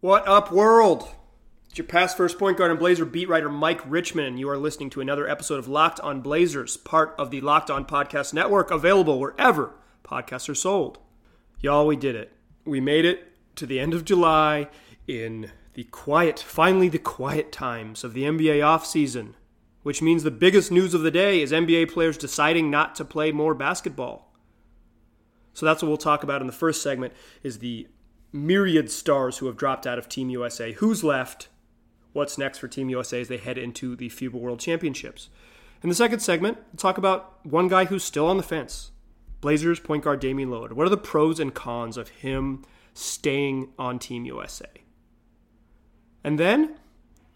What up, world? It's your past first point guard and Blazer beat writer Mike Richman, and you are listening to another episode of Locked On Blazers, part of the Locked On Podcast Network, available wherever podcasts are sold. Y'all, we did it. We made it to the end of July in the quiet, finally the quiet times of the NBA offseason, which means the biggest news of the day is NBA players deciding not to play more basketball. So that's what we'll talk about in the first segment is the myriad stars who have dropped out of Team USA. Who's left? What's next for Team USA as they head into the FIBA World Championships? In the second segment, we'll talk about one guy who's still on the fence. Blazers point guard Damian Lillard. What are the pros and cons of him staying on Team USA? And then,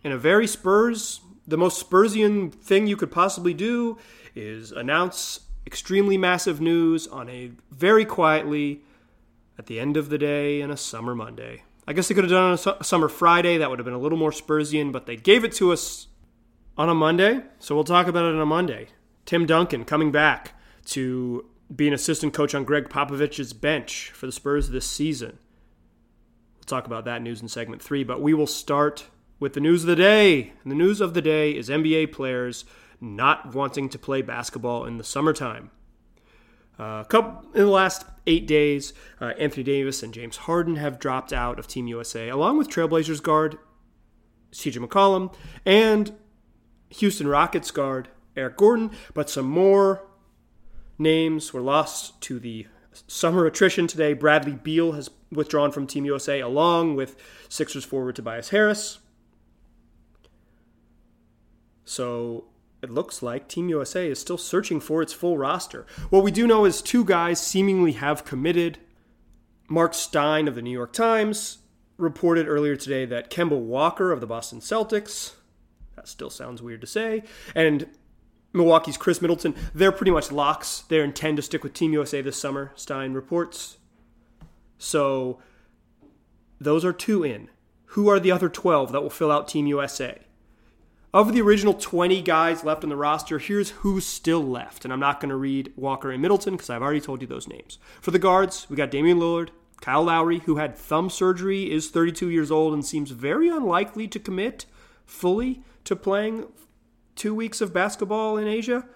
in a very Spurs, the most Spursian thing you could possibly do is announce extremely massive news on a very quietly at the end of the day on a summer Monday. I guess they could have done it on a summer Friday. That would have been a little more Spursian, but they gave it to us on a Monday. So we'll talk about it on a Monday. Tim Duncan coming back to be an assistant coach on Gregg Popovich's bench for the Spurs this season. We'll talk about that news in segment three, but we will start with the news of the day. And the news of the day is NBA players not wanting to play basketball in the summertime. Uh, couple, in the last eight days, uh, Anthony Davis and James Harden have dropped out of Team USA, along with Trailblazers guard CJ McCollum and Houston Rockets guard Eric Gordon. But some more names were lost to the summer attrition today. Bradley Beal has withdrawn from Team USA, along with Sixers forward Tobias Harris. So it looks like Team USA is still searching for its full roster. What we do know is two guys seemingly have committed. Mark Stein of the New York Times reported earlier today that Kemba Walker of the Boston Celtics, that still sounds weird to say, and Milwaukee's Khris Middleton, they're pretty much locks. They intend to stick with Team USA this summer, Stein reports. So those are two in. Who are the other 12 that will fill out Team USA? Of the original 20 guys left on the roster, here's who's still left. And I'm not going to read Walker and Middleton because I've already told you those names. For the guards, we got Damian Lillard, Kyle Lowry, who had thumb surgery, is 32 years old, and seems very unlikely to commit fully to playing two weeks of basketball in Asia.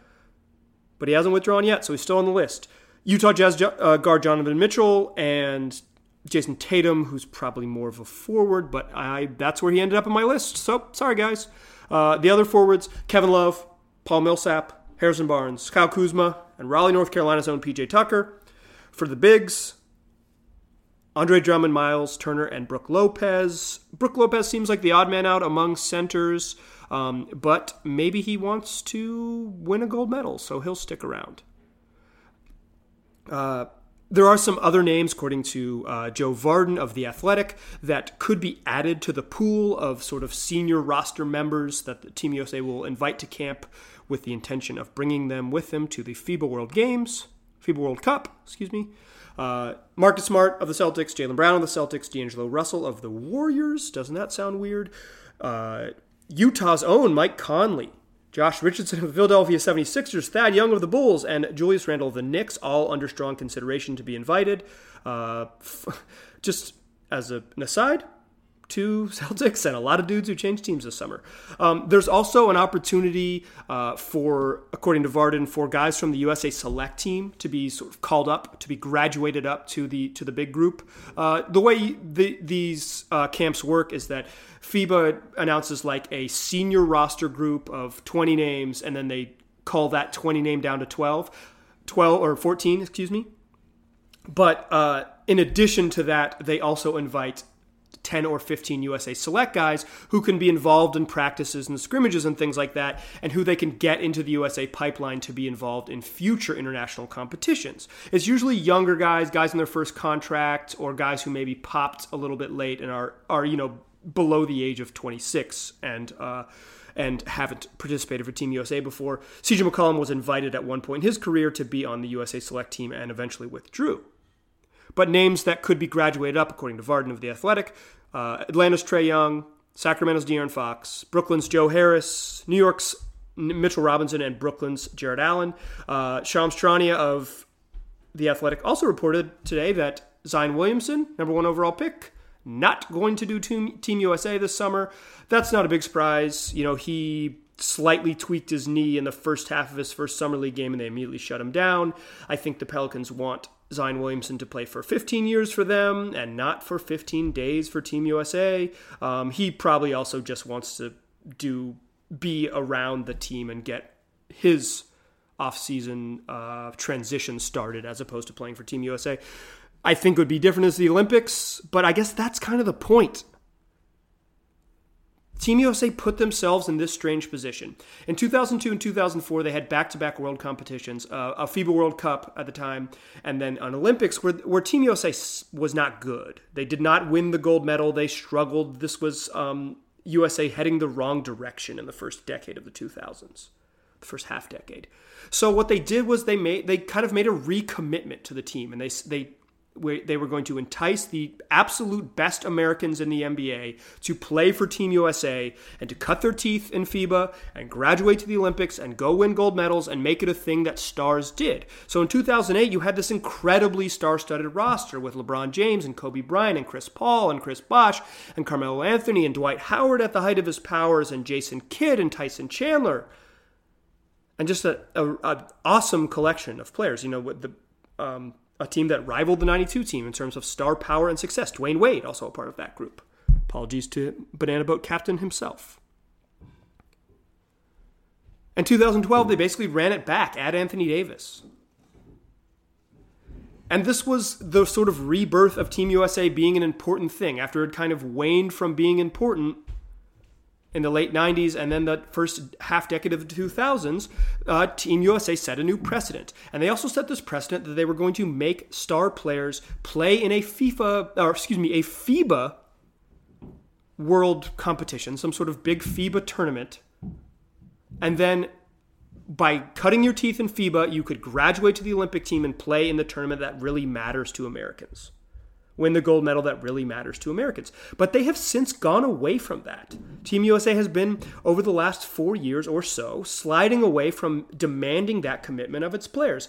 But he hasn't withdrawn yet, so he's still on the list. Utah Jazz uh, guard Donovan Mitchell and Jayson Tatum, who's probably more of a forward, but I that's where he ended up on my list. So sorry, guys. Uh, the other forwards, Kevin Love, Paul Millsap, Harrison Barnes, Kyle Kuzma, and Raleigh, North Carolina's own PJ Tucker. For the bigs, Andre Drummond, Miles Turner, and Brook Lopez. Brook Lopez seems like the odd man out among centers, um, but maybe he wants to win a gold medal, so he'll stick around. Uh, there are some other names, according to uh, Joe Vardon of The Athletic, that could be added to the pool of sort of senior roster members that the Team USA will invite to camp with the intention of bringing them with them to the FIBA World Games, FIBA World Cup, excuse me. Uh, Marcus Smart of the Celtics, Jaylen Brown of the Celtics, D'Angelo Russell of the Warriors. Doesn't that sound weird? Uh, Utah's own Mike Conley Josh Richardson of the Philadelphia 76ers, Thad Young of the Bulls, and Julius Randle of the Knicks, all under strong consideration to be invited. Uh, f- just as a, an aside, two Celtics and a lot of dudes who changed teams this summer. Um, there's also an opportunity uh, for, according to Vardon, for guys from the USA Select team to be sort of called up, to be graduated up to the to the big group. Uh, the way the, these uh, camps work is that FIBA announces like a senior roster group of 20 names, and then they call that 20 name down to 12, 12 or 14, excuse me. But uh, in addition to that, they also invite 10 or 15 USA Select guys who can be involved in practices and scrimmages and things like that, and who they can get into the USA pipeline to be involved in future international competitions. It's usually younger guys, guys in their first contract, or guys who maybe popped a little bit late and are, are you know, below the age of 26 and uh, and haven't participated for Team USA before. CJ McCollum was invited at one point in his career to be on the USA Select team and eventually withdrew. But names that could be graduated up, according to Vardon of The Athletic, uh, Atlanta's Trae Young, Sacramento's De'Aaron Fox, Brooklyn's Joe Harris, New York's Mitchell Robinson, and Brooklyn's Jarrett Allen. Uh, Shams Charania of The Athletic also reported today that Zion Williamson, number one overall pick, not going to do Team USA this summer. That's not a big surprise. You know, he slightly tweaked his knee in the first half of his first summer league game and they immediately shut him down. I think the Pelicans want Zion Williamson to play for 15 years for them and not for 15 days for Team USA. Um, he probably also just wants to do be around the team and get his off-season uh, transition started as opposed to playing for Team USA. I think would be different as the Olympics, but I guess that's kind of the point. Team USA put themselves in this strange position. In 2002 and 2004, they had back to back world competitions, uh, a FIBA World Cup at the time, and then an Olympics where, where Team USA was not good. They did not win the gold medal, they struggled. This was um, USA heading the wrong direction in the first decade of the 2000s, the first half decade. So what they did was they made they kind of made a recommitment to the team, and they they they were going to entice the absolute best Americans in the NBA to play for Team USA and to cut their teeth in FIBA and graduate to the Olympics and go win gold medals and make it a thing that stars did. So in 2008, you had this incredibly star studded roster with LeBron James and Kobe Bryant and Chris Paul and Chris Bosh and Carmelo Anthony and Dwight Howard at the height of his powers and Jason Kidd and Tyson Chandler. And just an awesome collection of players. You know, the um, a team that rivaled the 92 team in terms of star power and success. Dwyane Wade, also a part of that group. Apologies to Banana Boat Captain himself. In 2012, they basically ran it back at Anthony Davis. And this was the sort of rebirth of Team USA being an important thing after it kind of waned from being important in the late 90s and then the first half decade of the 2000s, uh, Team USA set a new precedent. And they also set this precedent that they were going to make star players play in a FIFA, or excuse me, a FIBA world competition, some sort of big FIBA tournament. And then by cutting your teeth in FIBA, you could graduate to the Olympic team and play in the tournament that really matters to Americans win the gold medal that really matters to Americans. But they have since gone away from that. Team USA has been, over the last four years or so, sliding away from demanding that commitment of its players.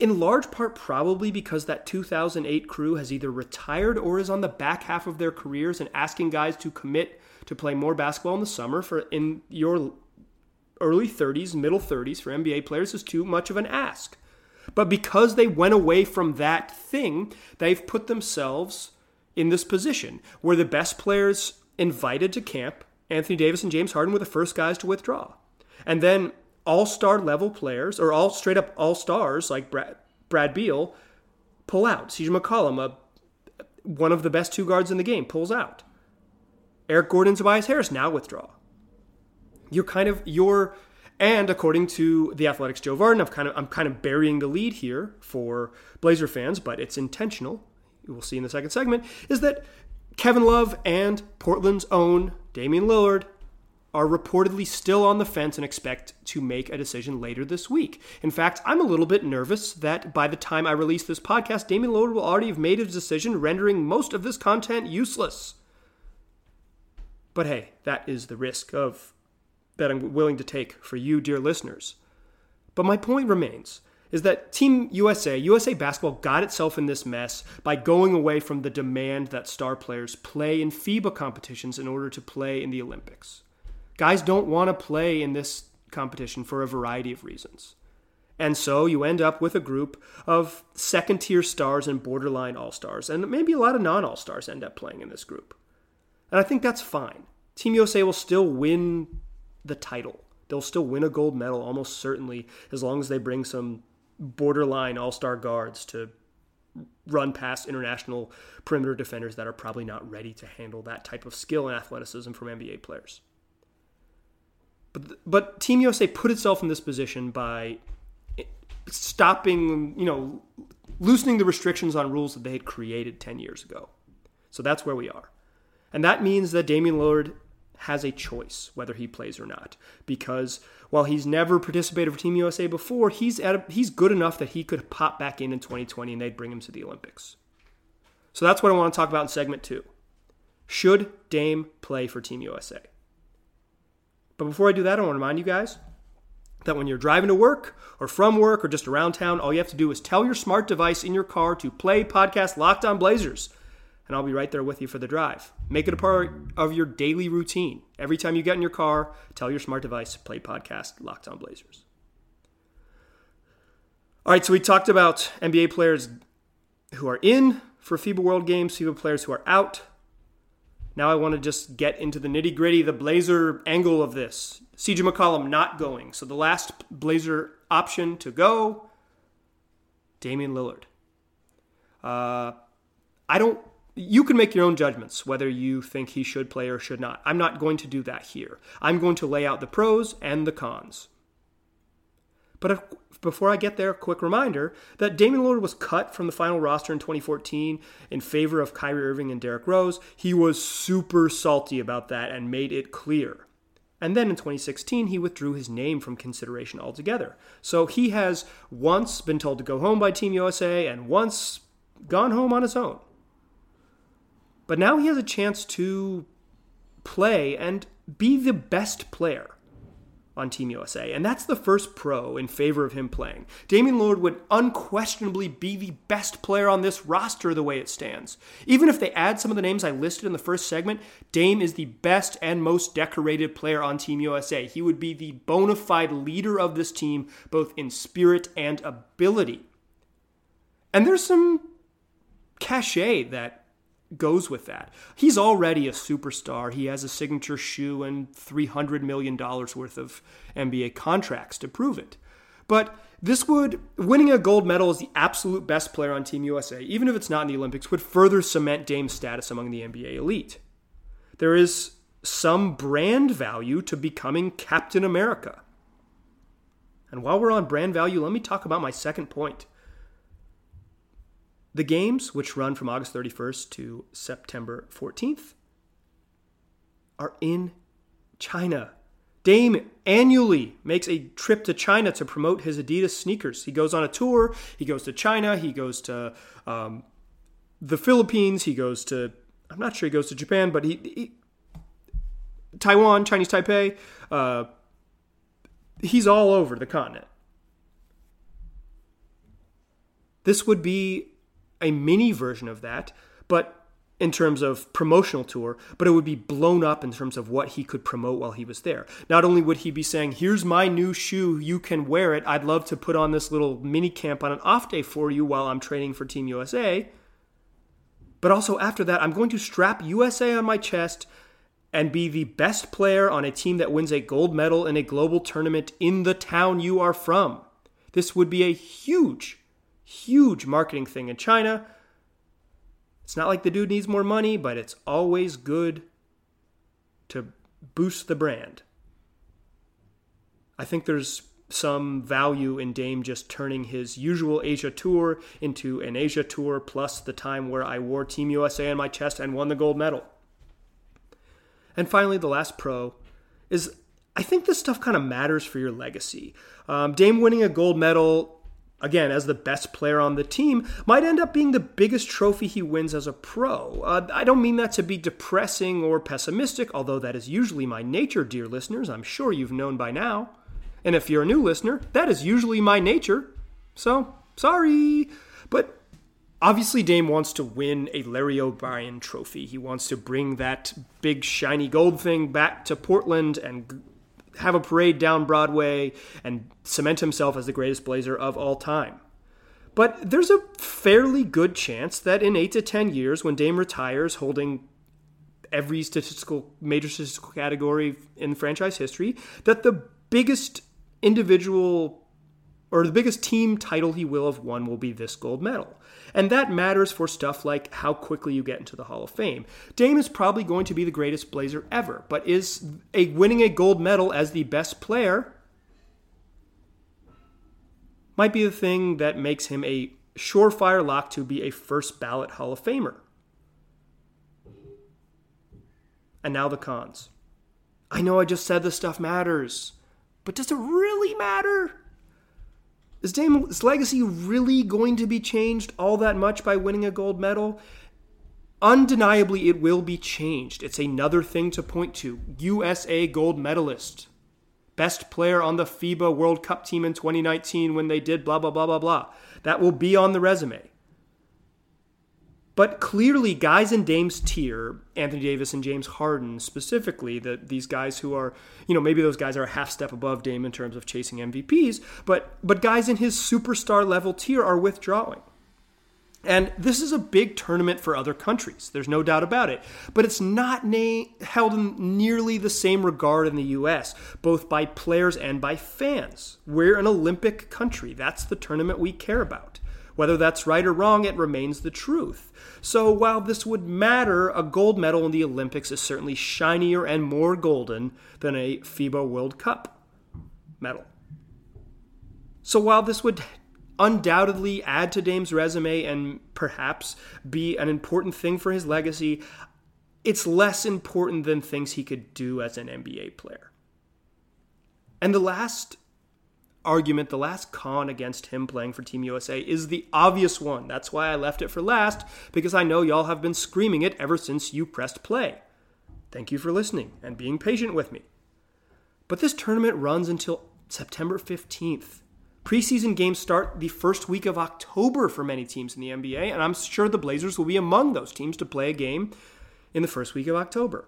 In large part, probably because that 2008 crew has either retired or is on the back half of their careers and asking guys to commit to play more basketball in the summer for in your early 30s, middle 30s for NBA players is too much of an ask. But because they went away from that thing, they've put themselves in this position where the best players invited to camp, Anthony Davis and James Harden, were the first guys to withdraw. And then all star level players, or all straight up all stars like Brad, Brad Beal, pull out. CJ McCollum, a, one of the best two guards in the game, pulls out. Eric Gordon, Tobias Harris now withdraw. You're kind of, you're and according to the Athletics Joe Vardon, I'm kind of I'm kind of burying the lead here for Blazer fans, but it's intentional. You will see in the second segment is that Kevin Love and Portland's own Damian Lillard are reportedly still on the fence and expect to make a decision later this week. In fact, I'm a little bit nervous that by the time I release this podcast, Damian Lillard will already have made his decision, rendering most of this content useless. But hey, that is the risk of that I'm willing to take for you, dear listeners. But my point remains is that Team USA, USA Basketball, got itself in this mess by going away from the demand that star players play in FIBA competitions in order to play in the Olympics. Guys don't want to play in this competition for a variety of reasons. And so you end up with a group of second tier stars and borderline all stars, and maybe a lot of non all stars end up playing in this group. And I think that's fine. Team USA will still win the title. They'll still win a gold medal almost certainly as long as they bring some borderline all star guards to run past international perimeter defenders that are probably not ready to handle that type of skill and athleticism from NBA players. But, but Team USA put itself in this position by eh, stopping, you know, loosening the restrictions on rules that they had created 10 years ago. So that's where we are. And that means that Damian Lillard has a choice whether he plays or not because while he's never participated for Team USA before, he's at a, he's good enough that he could pop back in in 2020 and they'd bring him to the Olympics. So that's what I want to talk about in segment 2. Should Dame play for Team USA? But before I do that, I want to remind you guys that when you're driving to work or from work or just around town, all you have to do is tell your smart device in your car to play podcast Locked On Blazers. And I'll be right there with you for the drive. Make it a part of your daily routine. Every time you get in your car, tell your smart device to play podcast Locked On Blazers. All right, so we talked about NBA players who are in for FIBA World Games, FIBA players who are out. Now I want to just get into the nitty gritty, the Blazer angle of this. CJ McCollum not going. So the last Blazer option to go, Damian Lillard. Uh, I don't you can make your own judgments whether you think he should play or should not. I'm not going to do that here. I'm going to lay out the pros and the cons. But if, before I get there, a quick reminder that Damian Lillard was cut from the final roster in 2014 in favor of Kyrie Irving and Derrick Rose. He was super salty about that and made it clear. And then in 2016, he withdrew his name from consideration altogether. So he has once been told to go home by Team USA and once gone home on his own. But now he has a chance to play and be the best player on Team USA. And that's the first pro in favor of him playing. Damian Lillard would unquestionably be the best player on this roster the way it stands. Even if they add some of the names I listed in the first segment, Dame is the best and most decorated player on Team USA. He would be the bona fide leader of this team, both in spirit and ability. And there's some cachet that goes with that. He's already a superstar. He has a signature shoe and $300 million worth of NBA contracts to prove it. But this would, winning a gold medal as the absolute best player on Team USA, even if it's not in the Olympics, would further cement Dame's status among the NBA elite. There is some brand value to becoming Captain America. And while we're on brand value, let me talk about my second point. The games, which run from August 31st to September 14th, are in China. Dame annually makes a trip to China to promote his Adidas sneakers. He goes on a tour. He goes to China. He goes to um, the Philippines. He goes to, I'm not sure he goes to Japan, but he, he Taiwan, Chinese Taipei. Uh, he's all over the continent. This would be a mini version of that, but in terms of promotional tour, but it would be blown up in terms of what he could promote while he was there. Not only would he be saying, "Here's my new shoe, you can wear it. I'd love to put on this little mini camp on an off day for you while I'm training for Team USA." But also after that, I'm going to strap USA on my chest and be the best player on a team that wins a gold medal in a global tournament in the town you are from. This would be a huge huge marketing thing in China. It's not like the dude needs more money, but it's always good to boost the brand. I think there's some value in Dame just turning his usual Asia tour into an Asia tour plus the time where I wore Team USA on my chest and won the gold medal. And finally, the last pro is I think this stuff kind of matters for your legacy. Um, Dame winning a gold medal again, as the best player on the team, might end up being the biggest trophy he wins as a pro. Uh, I don't mean that to be depressing or pessimistic, although that is usually my nature, dear listeners. I'm sure you've known by now. And if you're a new listener, that is usually my nature. So, sorry. But obviously, Dame wants to win a Larry O'Brien trophy. He wants to bring that big, shiny gold thing back to Portland and have a parade down Broadway and cement himself as the greatest Blazer of all time. But there's a fairly good chance that in eight to 10 years, when Dame retires holding every statistical major statistical category in franchise history, that the biggest individual or the biggest team title he will have won will be this gold medal. And that matters for stuff like how quickly you get into the Hall of Fame. Dame is probably going to be the greatest Blazer ever, but is a winning a gold medal as the best player might be the thing that makes him a surefire lock to be a first ballot Hall of Famer. And now the cons. I know I just said this stuff matters, but does it really matter? Is Dame's legacy really going to be changed all that much by winning a gold medal? Undeniably, it will be changed. It's another thing to point to. USA gold medalist. Best player on the FIBA World Cup team in 2019 when they did blah, blah, blah, blah, blah. That will be on the resume. But clearly, guys in Dame's tier, Anthony Davis and James Harden specifically, that these guys who are, you know, maybe those guys are a half step above Dame in terms of chasing MVPs, but but guys in his superstar level tier are withdrawing. And this is a big tournament for other countries. There's no doubt about it. But it's not na- held in nearly the same regard in the US, both by players and by fans. We're an Olympic country. That's the tournament we care about. Whether that's right or wrong, it remains the truth. So while this would matter, a gold medal in the Olympics is certainly shinier and more golden than a FIBA World Cup medal. So while this would undoubtedly add to Dame's resume and perhaps be an important thing for his legacy, it's less important than things he could do as an NBA player. And the last argument, the last con against him playing for Team USA is the obvious one. That's why I left it for last, because I know y'all have been screaming it ever since you pressed play. Thank you for listening and being patient with me. But this tournament runs until September 15th. Preseason games start the first week of October for many teams in the NBA, and I'm sure the Blazers will be among those teams to play a game in the first week of October.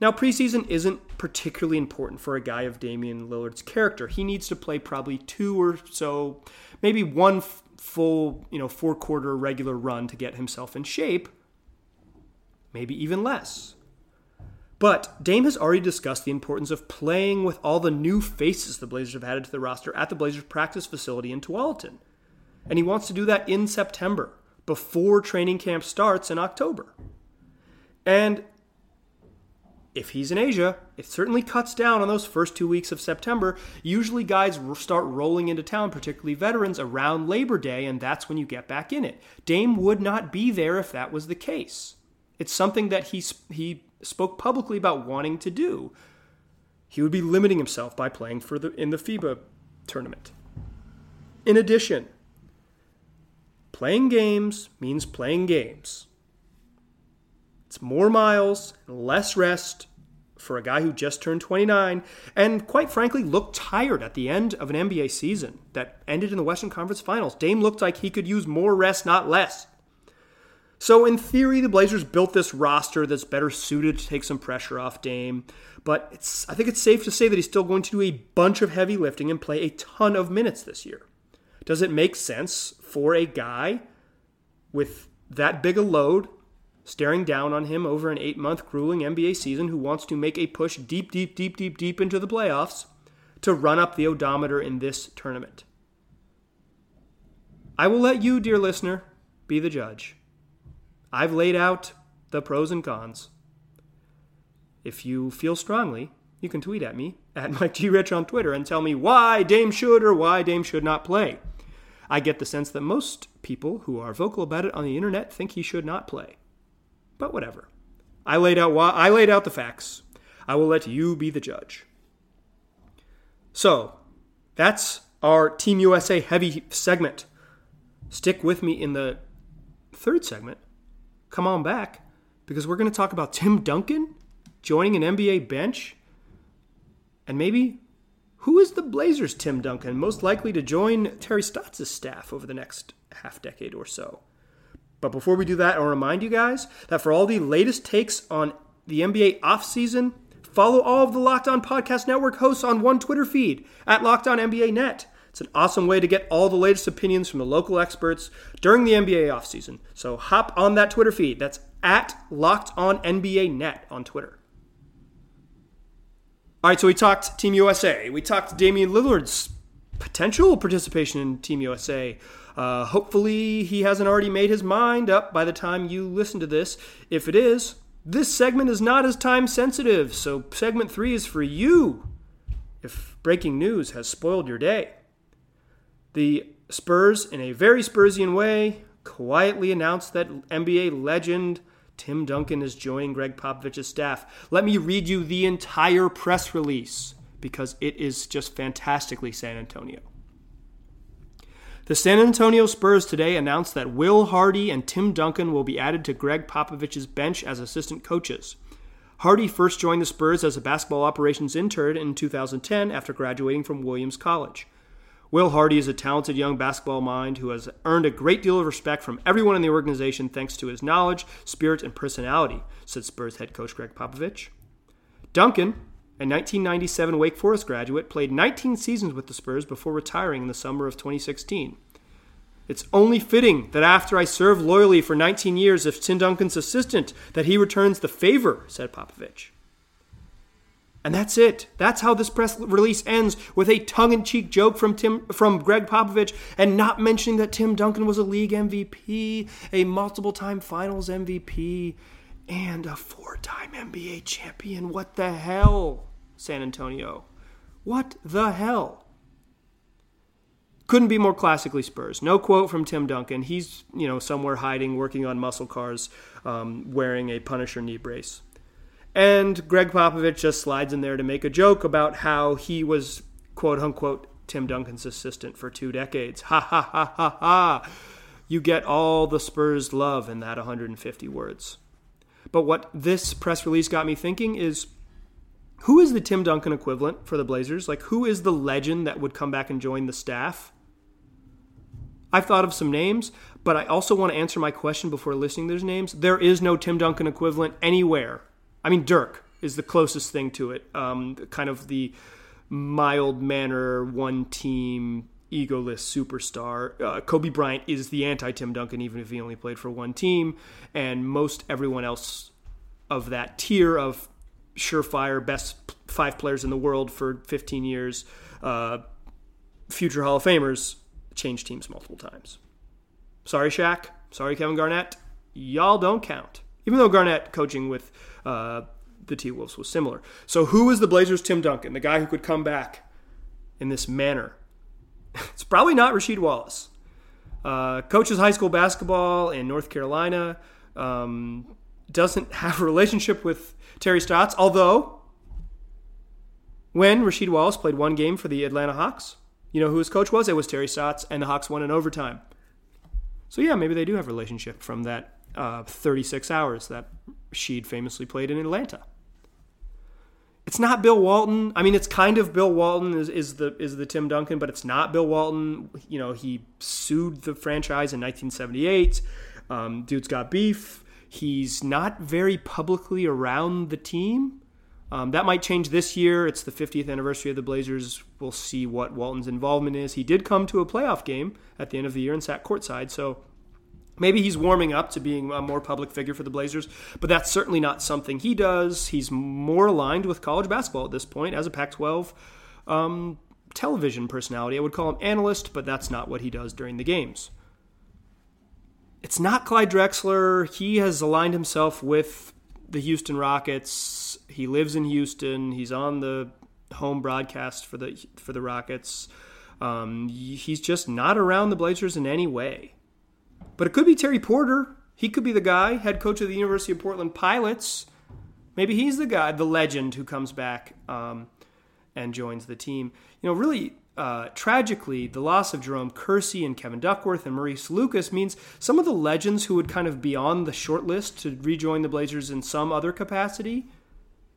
Now, preseason isn't particularly important for a guy of Damian Lillard's character. He needs to play probably two or so, maybe one f- full, you know, four quarter regular run to get himself in shape, maybe even less. But Dame has already discussed the importance of playing with all the new faces the Blazers have added to the roster at the Blazers practice facility in Tualatin. And he wants to do that in September, before training camp starts in October. And if he's in Asia, it certainly cuts down on those first two weeks of September. Usually, guys start rolling into town, particularly veterans, around Labor Day, and that's when you get back in it. Dame would not be there if that was the case. It's something that he, he spoke publicly about wanting to do, he would be limiting himself by playing for the in the FIBA tournament. In addition, playing games means playing games. It's more miles less rest for a guy who just turned 29 and quite frankly looked tired at the end of an NBA season that ended in the Western Conference Finals. Dame looked like he could use more rest, not less. So, in theory, the Blazers built this roster that's better suited to take some pressure off Dame. But I think it's safe to say that he's still going to do a bunch of heavy lifting and play a ton of minutes this year. Does it make sense for a guy with that big a load staring down on him over an eight month grueling NBA season who wants to make a push deep, deep, deep, deep, deep into the playoffs to run up the odometer in this tournament? I will let you, dear listener, be the judge. I've laid out the pros and cons. If you feel strongly, you can tweet at me at Mike G. Rich on Twitter and tell me why Dame should or why Dame should not play. I get the sense that most people who are vocal about it on the internet think he should not play. But whatever. I laid out why I laid out the facts. I will let you be the judge. So, that's our Team USA heavy segment. Stick with me in the third segment come on back because we're going to talk about Tim Duncan joining an NBA bench and maybe who is the Blazers' Tim Duncan most likely to join Terry Stotts' staff over the next half decade or so? But before we do that, I'll remind you guys that for all the latest takes on the NBA offseason, follow all of the Locked On Podcast Network hosts on one Twitter feed at Locked On NBA Net. It's an awesome way to get all the latest opinions from the local experts during the NBA offseason. So hop on that Twitter feed. That's at Locked On NBA Net on Twitter. All right, so we talked Team USA. We talked Damian Lillard's potential participation in Team USA. Uh, hopefully, he hasn't already made his mind up by the time you listen to this. If it is, this segment is not as time sensitive, so segment three is for you if breaking news has spoiled your day. The Spurs, in a very Spursian way, quietly announced that NBA legend Tim Duncan is joining Gregg Popovich's staff. Let me read you the entire press release because it is just fantastically San Antonio. The San Antonio Spurs today announced that Will Hardy and Tim Duncan will be added to Gregg Popovich's bench as assistant coaches. Hardy first joined the Spurs as a basketball operations intern in 2010 after graduating from Williams College. Will Hardy is a talented young basketball mind who has earned a great deal of respect from everyone in the organization thanks to his knowledge, spirit, and personality, said Spurs head coach Gregg Popovich. Duncan, a 1997 Wake Forest graduate, played 19 seasons with the Spurs before retiring in the summer of 2016. It's only fitting that after I served loyally for 19 years as Tim Duncan's assistant, that he returns the favor, said Popovich. And that's it. That's how this press release ends with a tongue-in-cheek joke from Tim from Gregg Popovich and not mentioning that Tim Duncan was a league MVP, a multiple-time finals MVP, and a four-time NBA champion. What the hell, San Antonio? What the hell? Couldn't be more classically Spurs. No quote from Tim Duncan. He's, you know, somewhere hiding, working on muscle cars, um, wearing a Punisher knee brace. And Gregg Popovich just slides in there to make a joke about how he was, quote unquote, Tim Duncan's assistant for two decades. Ha ha ha ha ha. You get all the Spurs love in that 150 words. But what this press release got me thinking is who is the Tim Duncan equivalent for the Blazers? Like, who is the legend that would come back and join the staff? I've thought of some names, but I also want to answer my question before listing those names. There is no Tim Duncan equivalent anywhere I mean, Dirk is the closest thing to it. Um, kind of the mild manner, one team, egoless superstar. Uh, Kobe Bryant is the anti Tim Duncan, even if he only played for one team. And most everyone else of that tier of surefire best five players in the world for 15 years, uh, future Hall of Famers, change teams multiple times. Sorry, Shaq. Sorry, Kevin Garnett. Y'all don't count. Even though Garnett coaching with uh, the T Wolves was similar. So, who is the Blazers' Tim Duncan, the guy who could come back in this manner? It's probably not Rasheed Wallace. Uh, coaches high school basketball in North Carolina. Um, doesn't have a relationship with Terry Stotts, although when Rasheed Wallace played one game for the Atlanta Hawks, you know who his coach was? It was Terry Stotts, and the Hawks won in overtime. So yeah, maybe they do have a relationship from that uh, 36 hours that Sheed famously played in Atlanta. It's not Bill Walton. I mean, it's kind of Bill Walton is, is the is the Tim Duncan, but it's not Bill Walton. You know, he sued the franchise in 1978. Um, dude's got beef. He's not very publicly around the team. Um, that might change this year. It's the 50th anniversary of the Blazers. We'll see what Walton's involvement is. He did come to a playoff game at the end of the year and sat courtside, so Maybe he's warming up to being a more public figure for the Blazers, but that's certainly not something he does. He's more aligned with college basketball at this point as a Pac 12 um, television personality. I would call him analyst, but that's not what he does during the games. It's not Clyde Drexler. He has aligned himself with the Houston Rockets. He lives in Houston. He's on the home broadcast for the for the Rockets. Um, he's just not around the Blazers in any way. But it could be Terry Porter. He could be the guy, head coach of the University of Portland Pilots. Maybe he's the guy, the legend who comes back um, and joins the team. You know, really uh, tragically, the loss of Jerome Kersey and Kevin Duckworth and Maurice Lucas means some of the legends who would kind of be on the short list to rejoin the Blazers in some other capacity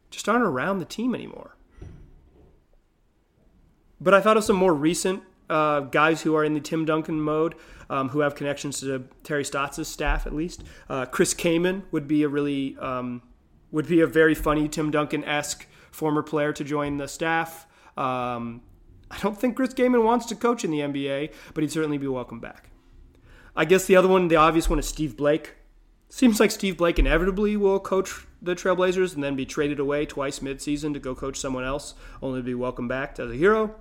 just aren't around the team anymore. But I thought of some more recent uh, guys who are in the Tim Duncan mode, um, who have connections to Terry Stotts' staff at least. Uh, Chris Kaman would be a really um, would be a very funny Tim Duncan esque former player to join the staff. Um, I don't think Chris Kaman wants to coach in the NBA, but he'd certainly be welcome back. I guess the other one, the obvious one, is Steve Blake. Seems like Steve Blake inevitably will coach the Trailblazers and then be traded away twice midseason to go coach someone else, only to be welcomed back as a hero.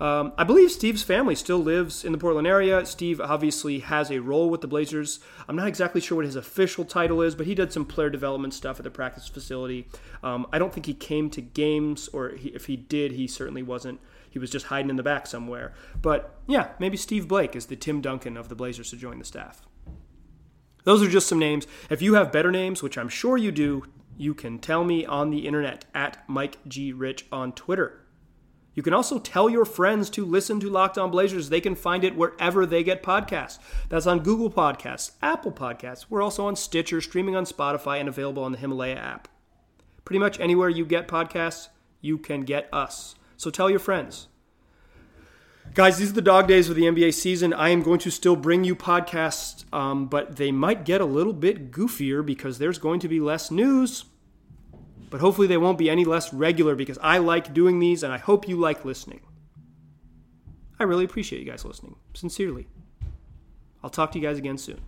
Um, I believe Steve's family still lives in the Portland area. Steve obviously has a role with the Blazers. I'm not exactly sure what his official title is, but he did some player development stuff at the practice facility. Um, I don't think he came to games, or he, if he did, he certainly wasn't. He was just hiding in the back somewhere. But yeah, maybe Steve Blake is the Tim Duncan of the Blazers to join the staff. Those are just some names. If you have better names, which I'm sure you do, you can tell me on the internet at Mike G. Rich on Twitter. You can also tell your friends to listen to Locked On Blazers. They can find it wherever they get podcasts. That's on Google Podcasts, Apple Podcasts. We're also on Stitcher, streaming on Spotify, and available on the Himalaya app. Pretty much anywhere you get podcasts, you can get us. So tell your friends. Guys, these are the dog days of the NBA season. I am going to still bring you podcasts, um, but they might get a little bit goofier because there's going to be less news. But hopefully, they won't be any less regular because I like doing these and I hope you like listening. I really appreciate you guys listening. Sincerely. I'll talk to you guys again soon.